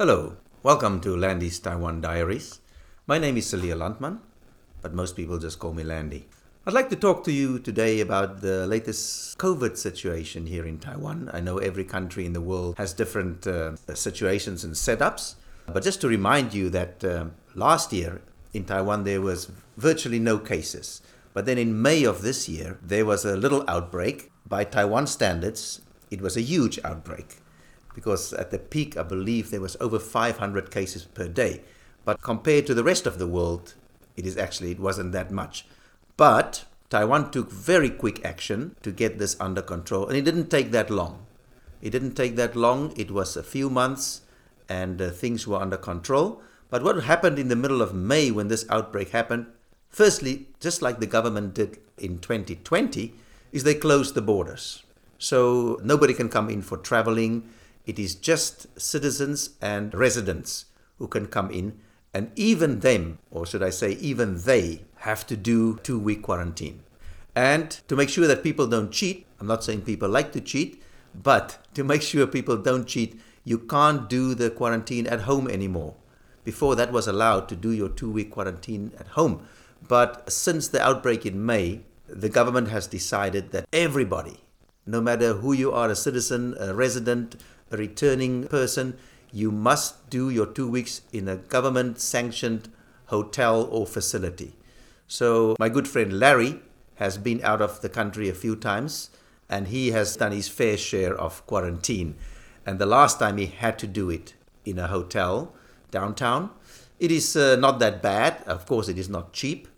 Hello, welcome to Landy's Taiwan Diaries. My name is Celia Landman, but most people just call me Landy. I'd like to talk to you today about the latest COVID situation here in Taiwan. I know every country in the world has different uh, situations and setups, but just to remind you that uh, last year in Taiwan there was virtually no cases. But then in May of this year, there was a little outbreak. By Taiwan standards, it was a huge outbreak because at the peak, I believe there was over 500 cases per day. But compared to the rest of the world, it is actually it wasn't that much. But Taiwan took very quick action to get this under control, and it didn't take that long. It didn't take that long. It was a few months, and uh, things were under control. But what happened in the middle of May when this outbreak happened? Firstly, just like the government did in 2020, is they closed the borders. So nobody can come in for traveling. It is just citizens and residents who can come in, and even them, or should I say, even they, have to do two week quarantine. And to make sure that people don't cheat, I'm not saying people like to cheat, but to make sure people don't cheat, you can't do the quarantine at home anymore. Before that was allowed to do your two week quarantine at home. But since the outbreak in May, the government has decided that everybody, no matter who you are a citizen, a resident, returning person, you must do your two weeks in a government sanctioned hotel or facility. So, my good friend Larry has been out of the country a few times and he has done his fair share of quarantine. And the last time he had to do it in a hotel downtown. It is uh, not that bad. Of course, it is not cheap,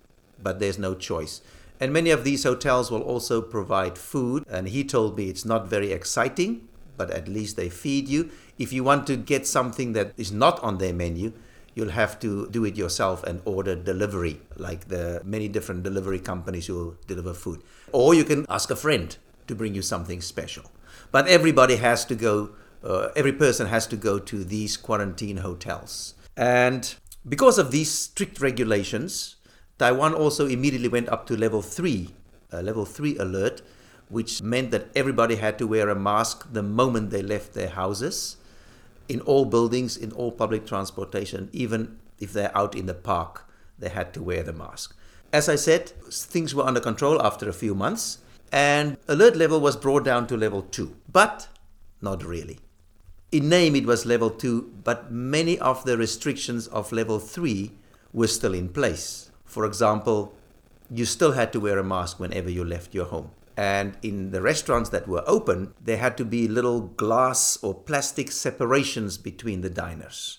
but there's no choice. And many of these hotels will also provide food. And he told me it's not very exciting, but at least they feed you. If you want to get something that is not on their menu, you'll have to do it yourself and order delivery, like the many different delivery companies who deliver food. Or you can ask a friend to bring you something special. But everybody has to go, uh, every person has to go to these quarantine hotels. And because of these strict regulations, Taiwan also immediately went up to level three, uh, level three alert, which meant that everybody had to wear a mask the moment they left their houses, in all buildings, in all public transportation, even if they're out in the park, they had to wear the mask. As I said, things were under control after a few months, and alert level was brought down to level two, but not really. In name, it was level two, but many of the restrictions of level three were still in place. For example, you still had to wear a mask whenever you left your home. And in the restaurants that were open, there had to be little glass or plastic separations between the diners.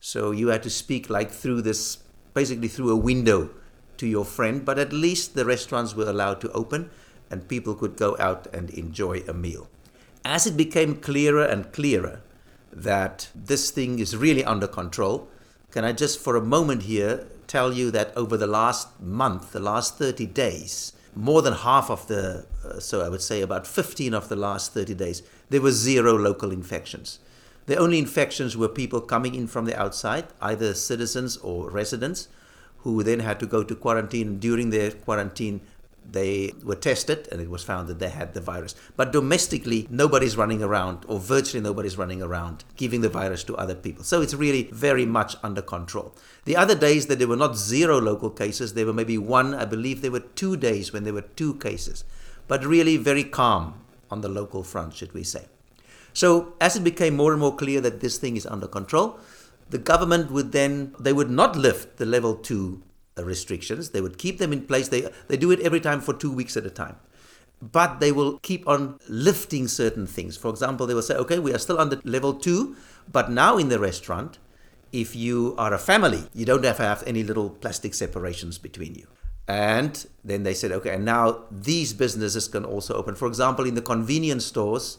So you had to speak like through this, basically through a window to your friend, but at least the restaurants were allowed to open and people could go out and enjoy a meal. As it became clearer and clearer that this thing is really under control, can I just for a moment here tell you that over the last month, the last 30 days, more than half of the, uh, so I would say about 15 of the last 30 days, there were zero local infections. The only infections were people coming in from the outside, either citizens or residents, who then had to go to quarantine. During their quarantine, they were tested and it was found that they had the virus. But domestically, nobody's running around, or virtually nobody's running around, giving the virus to other people. So it's really very much under control. The other days that there were not zero local cases, there were maybe one, I believe there were two days when there were two cases, but really very calm on the local front, should we say. So as it became more and more clear that this thing is under control, the government would then, they would not lift the level two restrictions. They would keep them in place. They, they do it every time for two weeks at a time. But they will keep on lifting certain things. For example, they will say, okay, we are still under level two, but now in the restaurant, if you are a family, you don't have to have any little plastic separations between you. And then they said, okay, and now these businesses can also open. For example, in the convenience stores,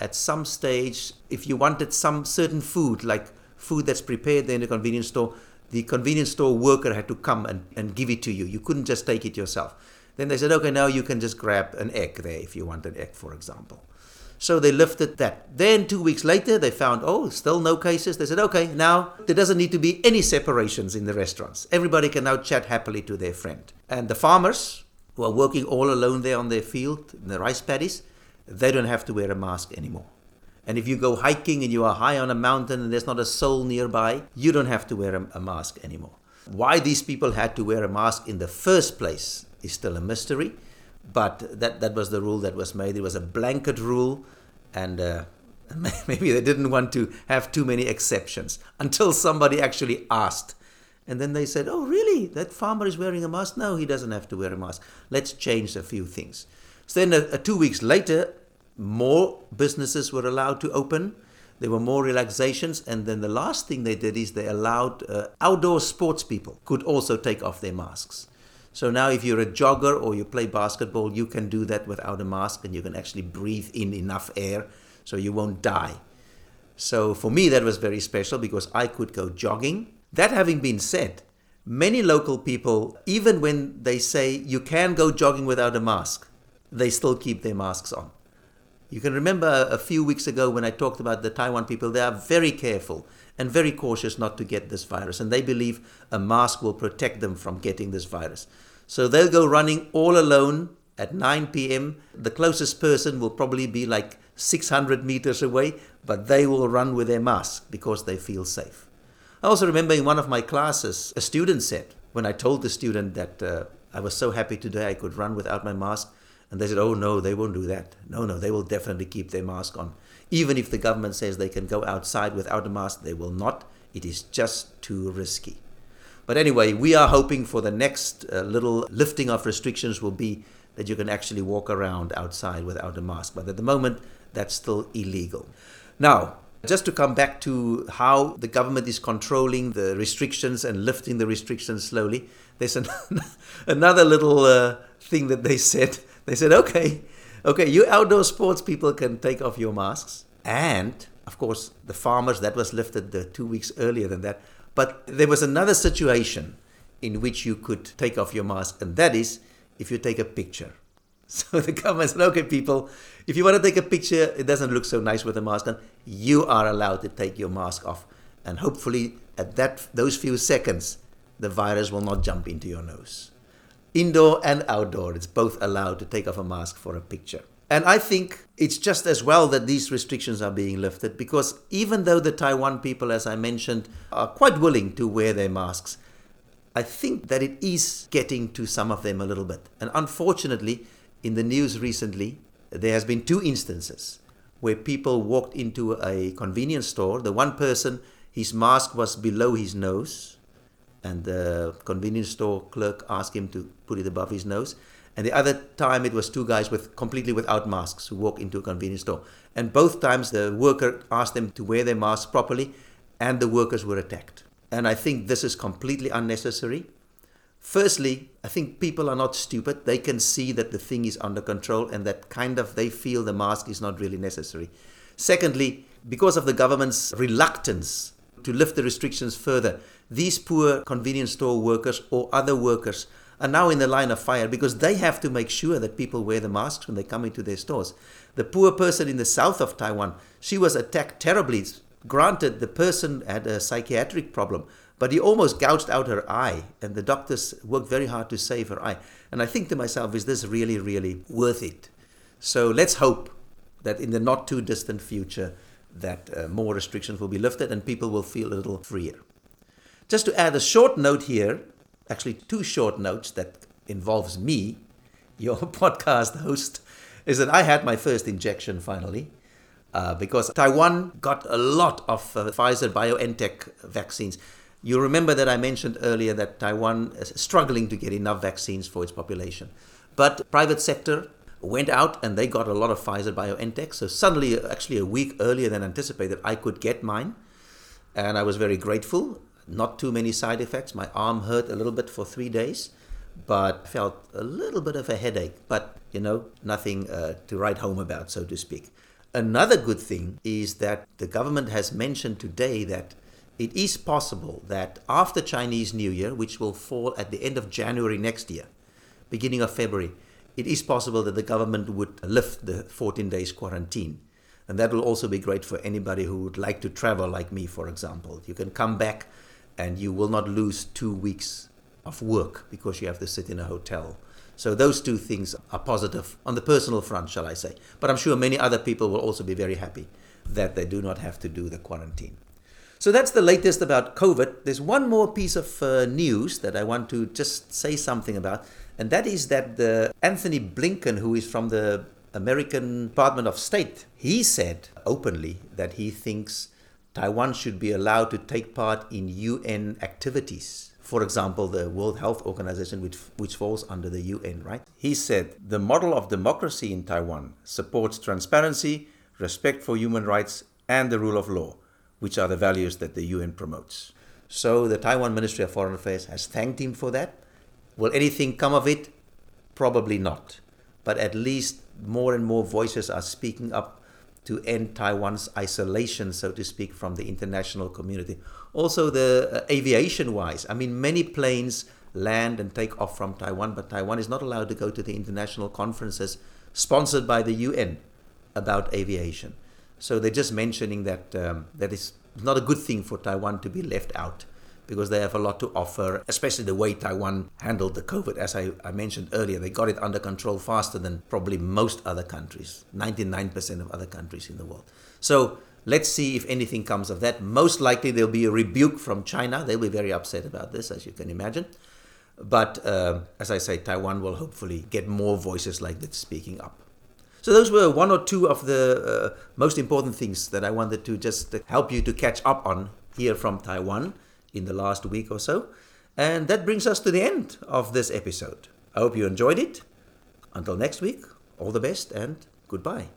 at some stage, if you wanted some certain food, like food that's prepared in the convenience store, the convenience store worker had to come and, and give it to you. You couldn't just take it yourself. Then they said, okay, now you can just grab an egg there if you want an egg, for example. So they lifted that. Then two weeks later, they found, oh, still no cases. They said, okay, now there doesn't need to be any separations in the restaurants. Everybody can now chat happily to their friend. And the farmers who are working all alone there on their field, in the rice paddies, they don't have to wear a mask anymore. And if you go hiking and you are high on a mountain and there's not a soul nearby, you don't have to wear a, mask anymore. Why these people had to wear a mask in the first place is still a mystery, but that, that was the rule that was made. It was a blanket rule, and uh, maybe they didn't want to have too many exceptions until somebody actually asked. And then they said, Oh, really? That farmer is wearing a mask? No, he doesn't have to wear a mask. Let's change a few things. So then, uh two weeks later, more businesses were allowed to open. There were more relaxations. And then the last thing they did is they allowed uh, outdoor sports people could also take off their masks. So now, if you're a jogger or you play basketball, you can do that without a mask and you can actually breathe in enough air so you won't die. So for me, that was very special because I could go jogging. That having been said, many local people, even when they say you can go jogging without a mask, they still keep their masks on. You can remember a few weeks ago when I talked about the Taiwan people, they are very careful and very cautious not to get this virus, and they believe a mask will protect them from getting this virus. So they'll go running all alone at 9 p.m. The closest person will probably be like 600 meters away, but they will run with their mask because they feel safe. I also remember in one of my classes, a student said, when I told the student that uh, I was so happy today I could run without my mask, and they said, oh no, they won't do that. No, no, they will definitely keep their mask on. Even if the government says they can go outside without a mask, they will not. It is just too risky. But anyway, we are hoping for the next uh, little lifting of restrictions will be that you can actually walk around outside without a mask. But at the moment, that's still illegal. Now, just to come back to how the government is controlling the restrictions and lifting the restrictions slowly, there's an, another little uh, thing that they said. They said, okay, okay, you outdoor sports people can take off your masks. And, of course, the farmers, that was lifted the two weeks earlier than that. But there was another situation in which you could take off your mask, and that is if you take a picture. So the government said, okay, people, if you want to take a picture, it doesn't look so nice with a mask on, you are allowed to take your mask off. And hopefully, at that those few seconds, the virus will not jump into your nose. Indoor and outdoor, it's both allowed to take off a mask for a picture. And I think it's just as well that these restrictions are being lifted because even though the Taiwan people, as I mentioned, are quite willing to wear their masks, I think that it is getting to some of them a little bit. And unfortunately, in the news recently, there has been two instances where people walked into a convenience store. The one person, his mask was below his nose, and the convenience store clerk asked him to put it above his nose. And the other time, it was two guys with completely without masks who walked into a convenience store. And both times, the worker asked them to wear their masks properly, and the workers were attacked. And I think this is completely unnecessary. Firstly, I think people are not stupid. They can see that the thing is under control and that kind of they feel the mask is not really necessary. Secondly, because of the government's reluctance to lift the restrictions further, these poor convenience store workers or other workers are now in the line of fire because they have to make sure that people wear the masks when they come into their stores. The poor person in the south of Taiwan, she was attacked terribly. Granted, the person had a psychiatric problem, but he almost gouged out her eye, and the doctors worked very hard to save her eye. And I think to myself, is this really, really worth it? So let's hope that in the not too distant future, that uh, more restrictions will be lifted and people will feel a little freer. Just to add a short note here, actually two short notes that involves me, your podcast host, is that I had my first injection finally. Uh, because Taiwan got a lot of uh, Pfizer BioNTech vaccines. You remember that I mentioned earlier that Taiwan is struggling to get enough vaccines for its population. But private sector went out and they got a lot of Pfizer BioNTech. So suddenly, actually a week earlier than anticipated, I could get mine. And I was very grateful. Not too many side effects. My arm hurt a little bit for three days, but felt a little bit of a headache. But, you know, nothing uh, to write home about, so to speak. Another good thing is that the government has mentioned today that it is possible that after Chinese New Year, which will fall at the end of January next year, beginning of February, it is possible that the government would lift the 14 days quarantine. And that will also be great for anybody who would like to travel, like me, for example. You can come back and you will not lose two weeks of work because you have to sit in a hotel. So those two things are positive on the personal front, shall I say. But I'm sure many other people will also be very happy that they do not have to do the quarantine. So that's the latest about COVID. There's one more piece of uh, news that I want to just say something about, and that is that the Antony Blinken, who is from the American Department of State, he said openly that he thinks Taiwan should be allowed to take part in UN activities. For example, the World Health Organization, which, which falls under the UN, right? He said the model of democracy in Taiwan supports transparency, respect for human rights, and the rule of law which are the values that the UN promotes. So the Taiwan Ministry of Foreign Affairs has thanked him for that. Will anything come of it? Probably not. But at least more and more voices are speaking up to end Taiwan's isolation, so to speak, from the international community. Also, the uh, aviation wise, I mean, many planes land and take off from Taiwan, but Taiwan is not allowed to go to the international conferences sponsored by the UN about aviation. So they're just mentioning that um, that is not a good thing for Taiwan to be left out because they have a lot to offer, especially the way Taiwan handled the COVID. As I, I mentioned earlier, they got it under control faster than probably most other countries, 99% of other countries in the world. So let's see if anything comes of that. Most likely there'll be a rebuke from China. They'll be very upset about this, as you can imagine. But uh, as I say, Taiwan will hopefully get more voices like that speaking up. So those were one or two of the uh, most important things that I wanted to just help you to catch up on here from Taiwan in the last week or so. And that brings us to the end of this episode. I hope you enjoyed it. Until next week, all the best and goodbye.